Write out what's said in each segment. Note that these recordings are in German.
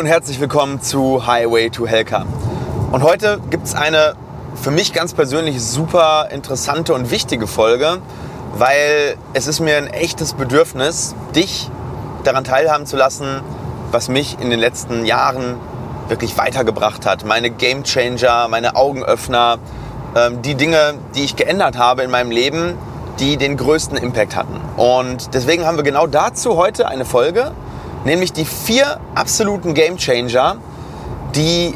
und herzlich willkommen zu Highway to Helka. Und heute gibt es eine für mich ganz persönlich super interessante und wichtige Folge, weil es ist mir ein echtes Bedürfnis, dich daran teilhaben zu lassen, was mich in den letzten Jahren wirklich weitergebracht hat. Meine Game Changer, meine Augenöffner, ähm, die Dinge, die ich geändert habe in meinem Leben, die den größten Impact hatten. Und deswegen haben wir genau dazu heute eine Folge, nämlich die vier absoluten Game Changer, die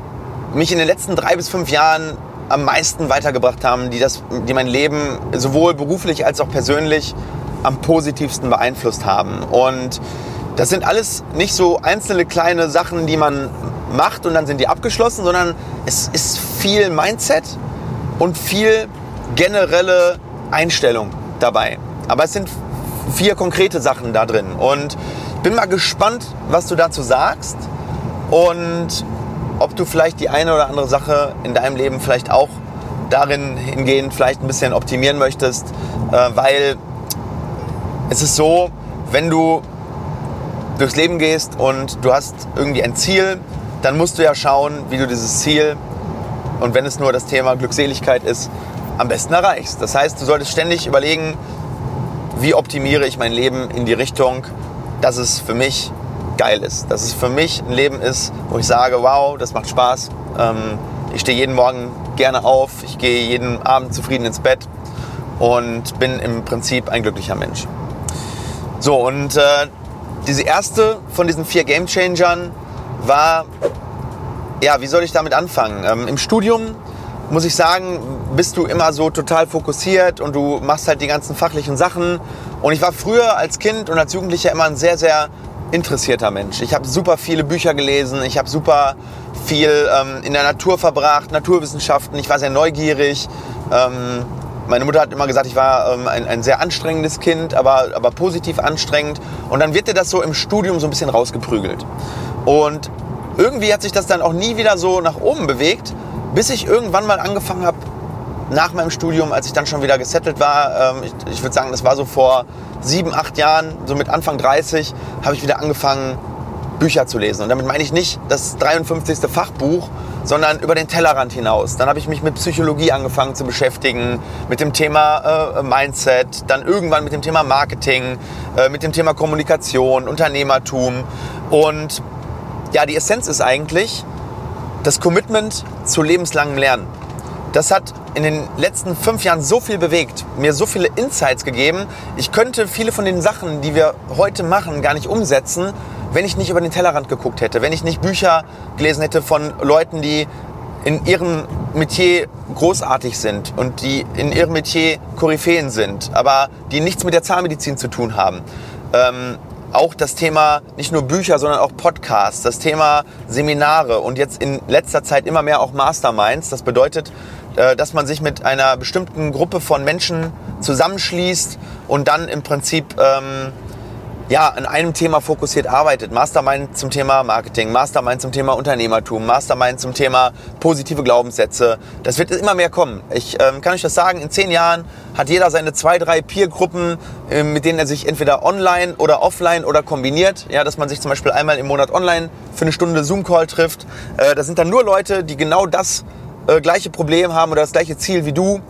mich in den letzten drei bis fünf Jahren am meisten weitergebracht haben, die, das, die mein Leben sowohl beruflich als auch persönlich am positivsten beeinflusst haben. Und das sind alles nicht so einzelne kleine Sachen, die man macht und dann sind die abgeschlossen, sondern es ist viel Mindset und viel generelle Einstellung dabei. Aber es sind vier konkrete Sachen da drin. Und bin mal gespannt, was du dazu sagst und ob du vielleicht die eine oder andere Sache in deinem Leben vielleicht auch darin hingehend vielleicht ein bisschen optimieren möchtest, äh, weil es ist so, wenn du durchs Leben gehst und du hast irgendwie ein Ziel, dann musst du ja schauen, wie du dieses Ziel und wenn es nur das Thema Glückseligkeit ist, am besten erreichst. Das heißt, du solltest ständig überlegen, wie optimiere ich mein Leben in die Richtung, dass es für mich geil ist. Dass es für mich ein Leben ist, wo ich sage, wow, das macht Spaß. Ähm, ich stehe jeden Morgen gerne auf, ich gehe jeden Abend zufrieden ins Bett und bin im Prinzip ein glücklicher Mensch. So, und äh, diese erste von diesen vier Game Changern war, ja, wie soll ich damit anfangen? Ähm, Im Studium muss ich sagen, bist du immer so total fokussiert und du machst halt die ganzen fachlichen Sachen. Und ich war früher als Kind und als Jugendlicher immer ein sehr, sehr interessierter Mensch. Ich habe super viele Bücher gelesen, ich habe super viel ähm, in der Natur verbracht, Naturwissenschaften, ich war sehr neugierig. Ähm, meine Mutter hat immer gesagt, ich war ähm, ein, ein, sehr anstrengendes Kind, aber, aber positiv anstrengend. Und dann wird dir das so im Studium so ein bisschen rausgeprügelt. Und irgendwie hat sich das dann auch nie wieder so nach oben bewegt, bis ich irgendwann mal angefangen habe, nach meinem Studium, als ich dann schon wieder gesettelt war, ähm, ich, ich würde sagen, das war so vor sieben, acht Jahren, so mit Anfang 30, habe ich wieder angefangen, Bücher zu lesen. Und damit meine ich nicht das 53. Fachbuch, sondern über den Tellerrand hinaus. Dann habe ich mich mit Psychologie angefangen zu beschäftigen, mit dem Thema äh, Mindset, dann irgendwann mit dem Thema Marketing, äh, mit dem Thema Kommunikation, Unternehmertum. Und ja, die Essenz ist eigentlich das Commitment zu lebenslangem Lernen. Das hat in den letzten fünf Jahren so viel bewegt, mir so viele Insights gegeben. Ich könnte viele von den Sachen, die wir heute machen, gar nicht umsetzen, wenn ich nicht über den Tellerrand geguckt hätte, wenn ich nicht Bücher gelesen hätte von Leuten, die in ihrem Metier großartig sind und die in ihrem Metier Koryphäen sind, aber die nichts mit der Zahnmedizin zu tun haben. Ähm, auch das Thema nicht nur Bücher, sondern auch Podcasts, das Thema Seminare und jetzt in letzter Zeit immer mehr auch Masterminds. Das bedeutet, dass man sich mit einer bestimmten Gruppe von Menschen zusammenschließt und dann im Prinzip ähm, ja, an einem Thema fokussiert arbeitet. Mastermind zum Thema Marketing, Mastermind zum Thema Unternehmertum, Mastermind zum Thema positive Glaubenssätze. Das wird immer mehr kommen. Ich ähm, kann euch das sagen, in zehn Jahren hat jeder seine zwei, drei Peer-Gruppen, äh, mit denen er sich entweder online oder offline oder kombiniert. Ja, dass man sich zum Beispiel einmal im Monat online für eine Stunde Zoom-Call trifft. Äh, das sind dann nur Leute, die genau das äh, gleiche Problem haben oder das gleiche Ziel wie du.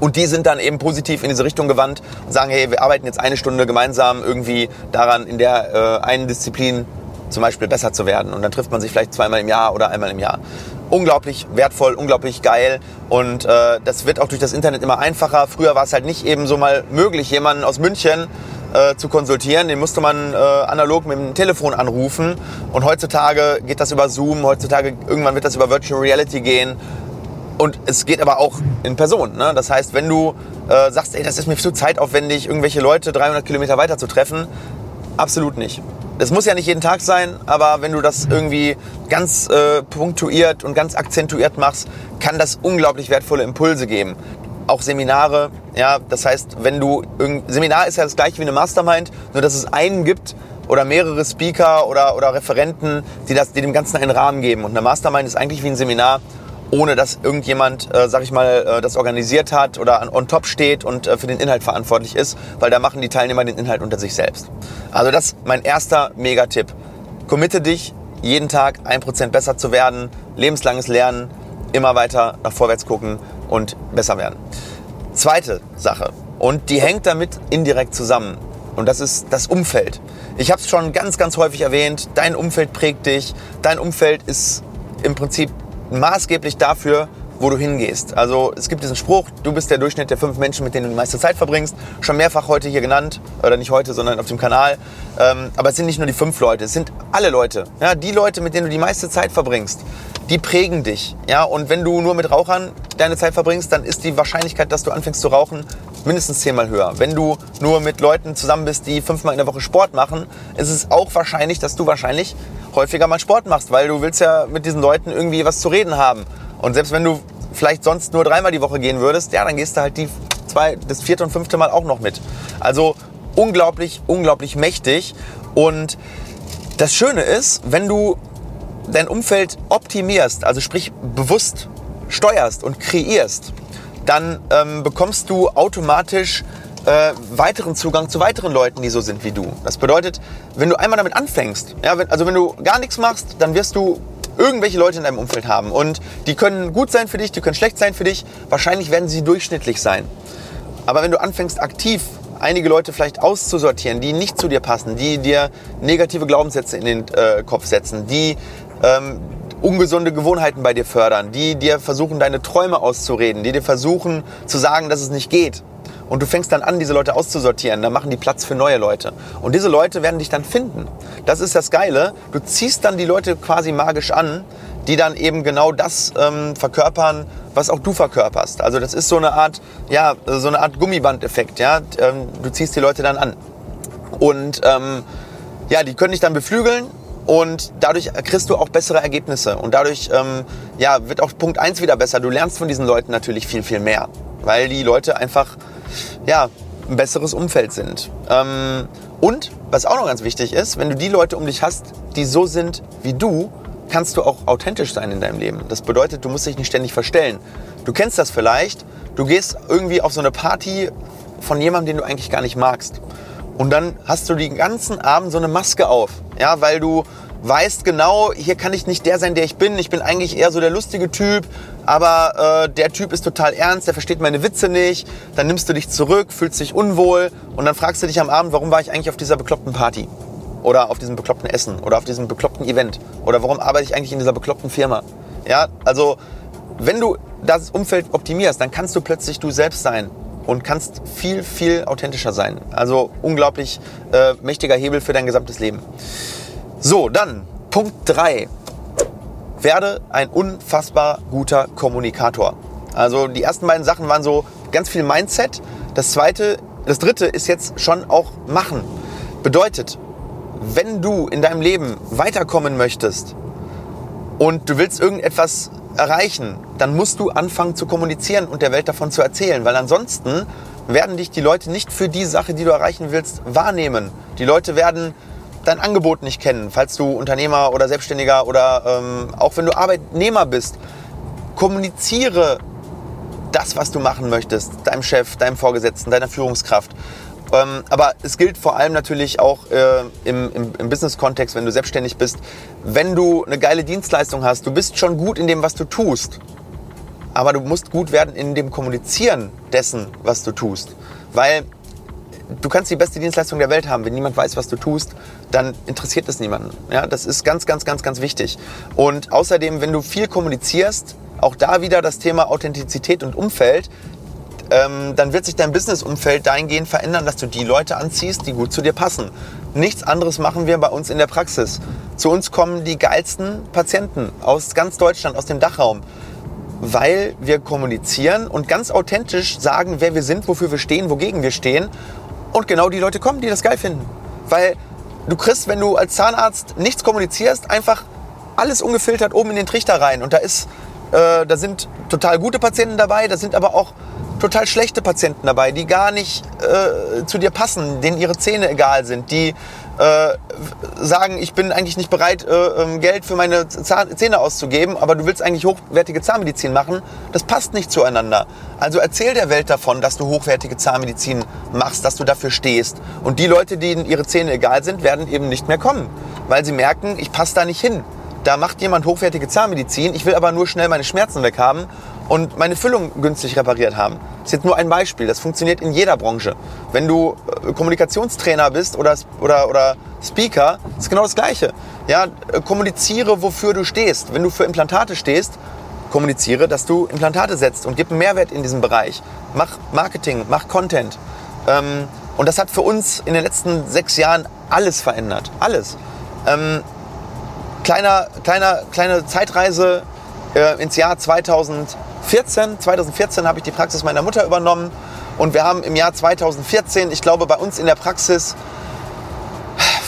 Und die sind dann eben positiv in diese Richtung gewandt und sagen, hey, wir arbeiten jetzt eine Stunde gemeinsam irgendwie daran, in der äh, einen Disziplin zum Beispiel besser zu werden. Und dann trifft man sich vielleicht zweimal im Jahr oder einmal im Jahr. Unglaublich wertvoll, unglaublich geil. Und äh, das wird auch durch das Internet immer einfacher. Früher war es halt nicht eben so mal möglich, jemanden aus München äh, zu konsultieren. Den musste man äh, analog mit dem Telefon anrufen. Und heutzutage geht das über Zoom, heutzutage irgendwann wird das über Virtual Reality gehen. Und es geht aber auch in Person. Ne? Das heißt, wenn du äh, sagst, ey, das ist mir zu zeitaufwendig, irgendwelche Leute 300 Kilometer weiter zu treffen, absolut nicht. Das muss ja nicht jeden Tag sein, aber wenn du das irgendwie ganz äh, punktuiert und ganz akzentuiert machst, kann das unglaublich wertvolle Impulse geben auch Seminare. Ja, das heißt, wenn du Seminar ist ja das gleiche wie eine Mastermind, nur dass es einen gibt oder mehrere Speaker oder, oder Referenten, die, das, die dem Ganzen einen Rahmen geben. Und eine Mastermind ist eigentlich wie ein Seminar, ohne dass irgendjemand, äh, sag ich mal, äh, das organisiert hat oder an, on top steht und äh, für den Inhalt verantwortlich ist, weil da machen die Teilnehmer den Inhalt unter sich selbst. Also das ist mein erster Megatipp. Committe dich jeden Tag ein Prozent besser zu werden, lebenslanges Lernen, immer weiter nach vorwärts gucken und besser werden. Zweite Sache, und die hängt damit indirekt zusammen. Und das ist das Umfeld. Ich habe es schon ganz, ganz häufig erwähnt. Dein Umfeld prägt dich. Dein Umfeld ist im Prinzip maßgeblich dafür, wo du hingehst. Also es gibt diesen Spruch, du bist der Durchschnitt der fünf Menschen, mit denen du die meiste Zeit verbringst. Schon mehrfach heute hier genannt, oder nicht heute, sondern auf dem Kanal. Ähm, aber es sind nicht nur die fünf Leute, es sind alle Leute. Ja, die Leute, mit denen du die meiste Zeit verbringst, die prägen dich. Ja, und wenn du nur mit Rauchern deine Zeit verbringst, dann ist die Wahrscheinlichkeit, dass du anfängst zu rauchen, mindestens zehnmal höher. Wenn du nur mit Leuten zusammen bist, die fünfmal in der Woche Sport machen, ist es auch wahrscheinlich, dass du wahrscheinlich häufiger mal Sport machst, weil du willst ja mit diesen Leuten irgendwie was zu reden haben. Und selbst wenn du vielleicht sonst nur dreimal die Woche gehen würdest, ja, dann gehst du halt die zwei, das vierte und fünfte Mal auch noch mit. Also unglaublich, unglaublich mächtig. Und das Schöne ist, wenn du dein Umfeld optimierst, also sprich bewusst steuerst und kreierst, dann ähm, bekommst du automatisch äh, weiteren Zugang zu weiteren Leuten, die so sind wie du. Das bedeutet, wenn du einmal damit anfängst, ja, wenn, also wenn du gar nichts machst, dann wirst du irgendwelche Leute in deinem Umfeld haben. Und die können gut sein für dich, die können schlecht sein für dich. Wahrscheinlich werden sie durchschnittlich sein. Aber wenn du anfängst aktiv einige Leute vielleicht auszusortieren, die nicht zu dir passen, die dir negative Glaubenssätze in den äh, Kopf setzen, die ähm, ungesunde Gewohnheiten bei dir fördern, die dir versuchen, deine Träume auszureden, die dir versuchen zu sagen, dass es nicht geht, und du fängst dann an, diese Leute auszusortieren. Dann machen die Platz für neue Leute. Und diese Leute werden dich dann finden. Das ist das Geile. Du ziehst dann die Leute quasi magisch an, die dann eben genau das ähm, verkörpern, was auch du verkörperst. Also das ist so eine Art, ja, so eine Art Gummibandeffekt. Ja? Ähm, du ziehst die Leute dann an. Und ähm, ja, die können dich dann beflügeln und dadurch kriegst du auch bessere Ergebnisse. Und dadurch ähm, ja, wird auch Punkt 1 wieder besser. Du lernst von diesen Leuten natürlich viel, viel mehr. Weil die Leute einfach ja, ein besseres Umfeld sind. Ähm, und was auch noch ganz wichtig ist, wenn du die Leute um dich hast, die so sind wie du, kannst du auch authentisch sein in deinem Leben. Das bedeutet, du musst dich nicht ständig verstellen. Du kennst das vielleicht, du gehst irgendwie auf so eine Party von jemandem, den du eigentlich gar nicht magst. Und dann hast du den ganzen Abend so eine Maske auf, ja, weil du weißt genau, hier kann ich nicht der sein, der ich bin. Ich bin eigentlich eher so der lustige Typ, aber äh, der Typ ist total ernst, der versteht meine Witze nicht. Dann nimmst du dich zurück, fühlst dich unwohl und dann fragst du dich am Abend, warum war ich eigentlich auf dieser bekloppten Party? Oder auf diesem bekloppten Essen oder auf diesem bekloppten Event? Oder warum arbeite ich eigentlich in dieser bekloppten Firma? Ja, also wenn du das Umfeld optimierst, dann kannst du plötzlich du selbst sein und kannst viel, viel authentischer sein. Also unglaublich äh, mächtiger Hebel für dein gesamtes Leben. So, dann Punkt 3. Werde ein unfassbar guter Kommunikator. Also die ersten beiden Sachen waren so ganz viel Mindset. Das zweite, das dritte ist jetzt schon auch machen. Bedeutet, wenn du in deinem Leben weiterkommen möchtest und du willst irgendetwas erreichen, dann musst du anfangen zu kommunizieren und der Welt davon zu erzählen, weil ansonsten werden dich die Leute nicht für die Sache, die du erreichen willst, wahrnehmen. Die Leute werden dein Angebot nicht kennen, falls du Unternehmer oder Selbstständiger oder ähm, auch wenn du Arbeitnehmer bist. Kommuniziere das, was du machen möchtest, deinem Chef, deinem Vorgesetzten, deiner Führungskraft. Ähm, aber es gilt vor allem natürlich auch äh, im, im, im Business-Kontext, wenn du selbstständig bist. Wenn du eine geile Dienstleistung hast, du bist schon gut in dem, was du tust. Aber du musst gut werden in dem Kommunizieren dessen, was du tust. Weil du kannst die beste Dienstleistung der Welt haben. Wenn niemand weiß, was du tust, dann interessiert es niemanden. Ja, das ist ganz, ganz, ganz, ganz wichtig. Und außerdem, wenn du viel kommunizierst, auch da wieder das Thema Authentizität und Umfeld, ähm, dann wird sich dein Businessumfeld dahingehend verändern, dass du die Leute anziehst, die gut zu dir passen. Nichts anderes machen wir bei uns in der Praxis. Zu uns kommen die geilsten Patienten aus ganz Deutschland, aus dem Dachraum weil wir kommunizieren und ganz authentisch sagen, wer wir sind, wofür wir stehen, wogegen wir stehen und genau die Leute kommen, die das geil finden. Weil du kriegst, wenn du als Zahnarzt nichts kommunizierst, einfach alles ungefiltert oben in den Trichter rein. Und da ist, äh, da sind total gute Patienten dabei, da sind aber auch total schlechte Patienten dabei, die gar nicht äh, zu dir passen, denen ihre Zähne egal sind, die äh, sagen, ich bin eigentlich nicht bereit, äh, ähm, Geld für meine Zähne auszugeben, aber du willst eigentlich hochwertige Zahnmedizin machen, das passt nicht zueinander. Also erzähl der Welt davon, dass du hochwertige Zahnmedizin machst, dass du dafür stehst. Und die Leute, denen ihre Zähne egal sind, werden eben nicht mehr kommen, weil sie merken, ich passe da nicht hin. Da macht jemand hochwertige Zahnmedizin, ich will aber nur schnell meine Schmerzen weghaben und meine Füllung günstig repariert haben. Das ist jetzt nur ein Beispiel. Das funktioniert in jeder Branche. Wenn du äh, Kommunikationstrainer bist oder, oder, oder Speaker, ist genau das Gleiche. Ja, äh, kommuniziere, wofür du stehst. Wenn du für Implantate stehst, kommuniziere, dass du Implantate setzt und gib einen Mehrwert in diesem Bereich. Mach Marketing, mach Content. Ähm, und das hat für uns in den letzten sechs Jahren alles verändert. Alles. Ähm, kleiner, kleiner, kleine Zeitreise äh, ins Jahr 2000. 14, 2014 habe ich die Praxis meiner Mutter übernommen und wir haben im Jahr 2014, ich glaube bei uns in der Praxis,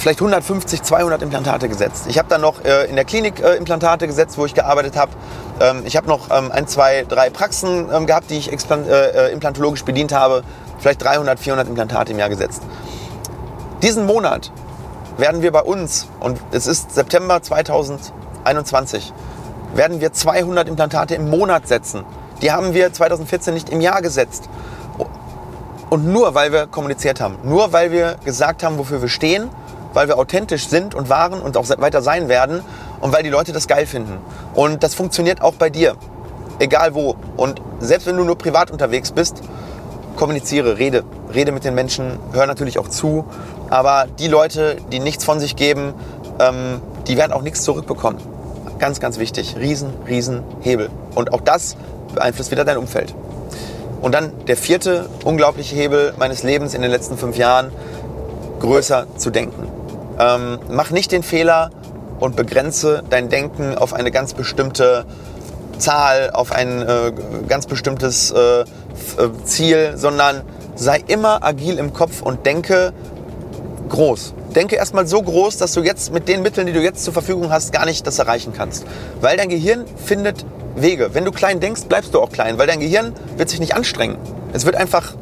vielleicht 150, 200 Implantate gesetzt. Ich habe dann noch äh, in der Klinik äh, Implantate gesetzt, wo ich gearbeitet habe. Ähm, ich habe noch ähm, ein, zwei, drei Praxen ähm, gehabt, die ich äh, äh, implantologisch bedient habe. Vielleicht 300, 400 Implantate im Jahr gesetzt. Diesen Monat werden wir bei uns, und es ist September 2021, werden wir 200 Implantate im Monat setzen. Die haben wir 2014 nicht im Jahr gesetzt. Und nur weil wir kommuniziert haben, nur weil wir gesagt haben, wofür wir stehen, weil wir authentisch sind und waren und auch weiter sein werden und weil die Leute das geil finden. Und das funktioniert auch bei dir, egal wo. Und selbst wenn du nur privat unterwegs bist, kommuniziere, rede, rede mit den Menschen, hör natürlich auch zu. Aber die Leute, die nichts von sich geben, ähm, die werden auch nichts zurückbekommen. Ganz, ganz wichtig. Riesen, riesen Hebel. Und auch das beeinflusst wieder dein Umfeld. Und dann der vierte unglaubliche Hebel meines Lebens in den letzten fünf Jahren, größer zu denken. Ähm, mach nicht den Fehler und begrenze dein Denken auf eine ganz bestimmte Zahl, auf ein äh, ganz bestimmtes äh, äh Ziel, sondern sei immer agil im Kopf und denke groß denke erstmal so groß, dass du jetzt mit den Mitteln, die du jetzt zur Verfügung hast, gar nicht das erreichen kannst. Weil dein Gehirn findet Wege. Wenn du klein denkst, bleibst du auch klein, weil dein Gehirn wird sich nicht anstrengen. Es wird einfach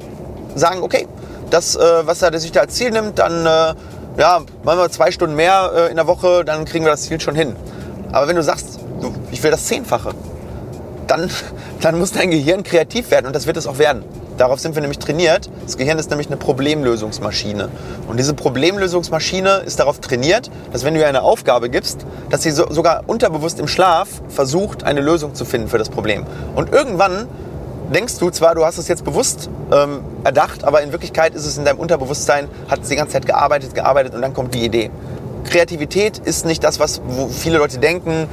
sagen, okay, das, äh, was er sich da als Ziel nimmt, dann äh, ja, machen wir zwei Stunden mehr äh, in der Woche, dann kriegen wir das Ziel schon hin. Aber wenn du sagst, ich will das Zehnfache, dann, dann muss dein Gehirn kreativ werden und das wird es auch werden. Darauf sind wir nämlich trainiert. Das Gehirn ist nämlich eine Problemlösungsmaschine. Und diese Problemlösungsmaschine ist darauf trainiert, dass wenn du ihr eine Aufgabe gibst, dass sie so, sogar unterbewusst im Schlaf versucht, eine Lösung zu finden für das Problem. Und irgendwann denkst du zwar, du hast es jetzt bewusst ähm, erdacht, aber in Wirklichkeit ist es in deinem Unterbewusstsein, hat es die ganze Zeit gearbeitet, gearbeitet und dann kommt die Idee. Kreativität ist nicht das, was viele Leute denken.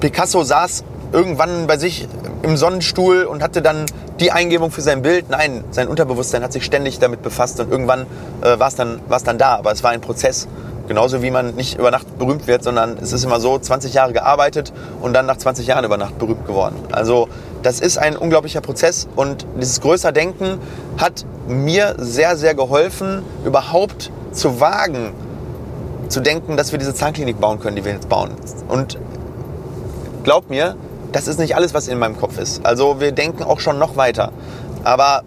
Picasso saß irgendwann bei sich im Sonnenstuhl und hatte dann die Eingebung für sein Bild. Nein, sein Unterbewusstsein hat sich ständig damit befasst und irgendwann äh, war es dann, dann da. Aber es war ein Prozess. Genauso wie man nicht über Nacht berühmt wird, sondern es ist immer so, 20 Jahre gearbeitet und dann nach 20 Jahren über Nacht berühmt geworden. Also das ist ein unglaublicher Prozess und dieses größer Denken hat mir sehr, sehr geholfen, überhaupt zu wagen, zu denken, dass wir diese Zahnklinik bauen können, die wir jetzt bauen. Und glaub mir, das ist nicht alles, was in meinem Kopf ist. Also wir denken auch schon noch weiter. Aber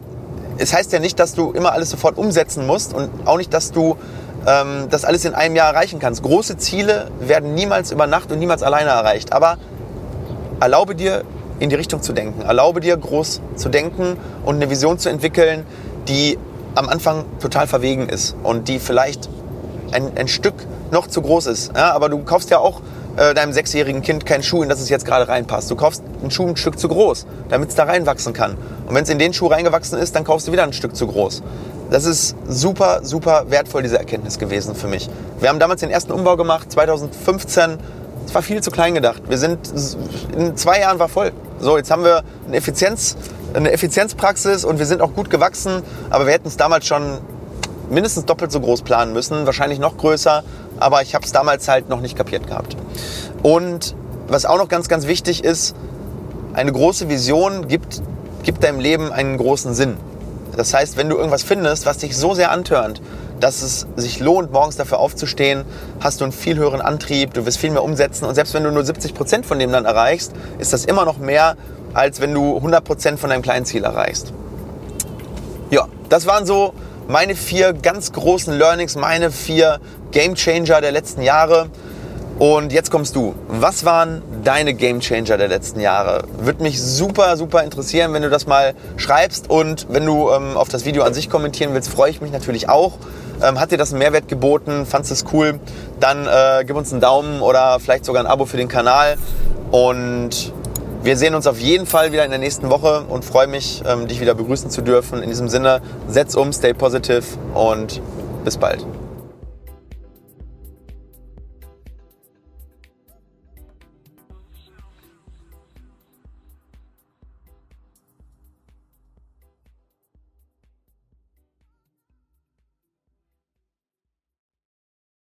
es heißt ja nicht, dass du immer alles sofort umsetzen musst und auch nicht, dass du ähm, das alles in einem Jahr erreichen kannst. Große Ziele werden niemals über Nacht und niemals alleine erreicht. Aber erlaube dir, in die Richtung zu denken. Erlaube dir, groß zu denken und eine Vision zu entwickeln, die am Anfang total verwegen ist und die vielleicht ein, ein Stück noch zu groß ist. Ja, aber du kaufst ja auch äh, deinem sechsjährigen Kind keinen Schuh, in das es jetzt gerade reinpasst. Du kaufst einen Schuh ein Stück zu groß, damit es da reinwachsen kann. Und wenn es in den Schuh reingewachsen ist, dann kaufst du wieder ein Stück zu groß. Das ist super, super wertvoll, diese Erkenntnis gewesen für mich. Wir haben damals den ersten Umbau gemacht, 2015. Es war viel zu klein gedacht. Wir sind, in zwei Jahren war voll. So, jetzt haben wir eine, Effizienz, eine Effizienzpraxis und wir sind auch gut gewachsen, aber wir hätten es damals schon mindestens doppelt so groß planen müssen, wahrscheinlich noch größer, aber ich habe es damals halt noch nicht kapiert gehabt. Und was auch noch ganz, ganz wichtig ist, eine große Vision gibt, gibt deinem Leben einen großen Sinn. Das heißt, wenn du irgendwas findest, was dich so sehr antörnt, dass es sich lohnt, morgens dafür aufzustehen, hast du einen viel höheren Antrieb, du wirst viel mehr umsetzen und selbst wenn du nur 70 Prozent von dem dann erreichst, ist das immer noch mehr, als wenn du 100 Prozent von deinem kleinen Ziel erreichst. Ja, das waren so meine vier ganz großen Learnings, meine vier Game Changer der letzten Jahre. Und jetzt kommst du. Was waren deine Game Changer der letzten Jahre? Würde mich super, super interessieren, wenn du das mal schreibst. Und wenn du ähm, auf das Video an sich kommentieren willst, freue ich mich natürlich auch. Ähm, hat dir das einen Mehrwert geboten? Fandest du es cool? Dann äh, gib uns einen Daumen oder vielleicht sogar ein Abo für den Kanal. Und wir sehen uns auf jeden Fall wieder in der nächsten Woche und freue mich, ähm, dich wieder begrüßen zu dürfen. In diesem Sinne, setz um, stay positive und bis bald.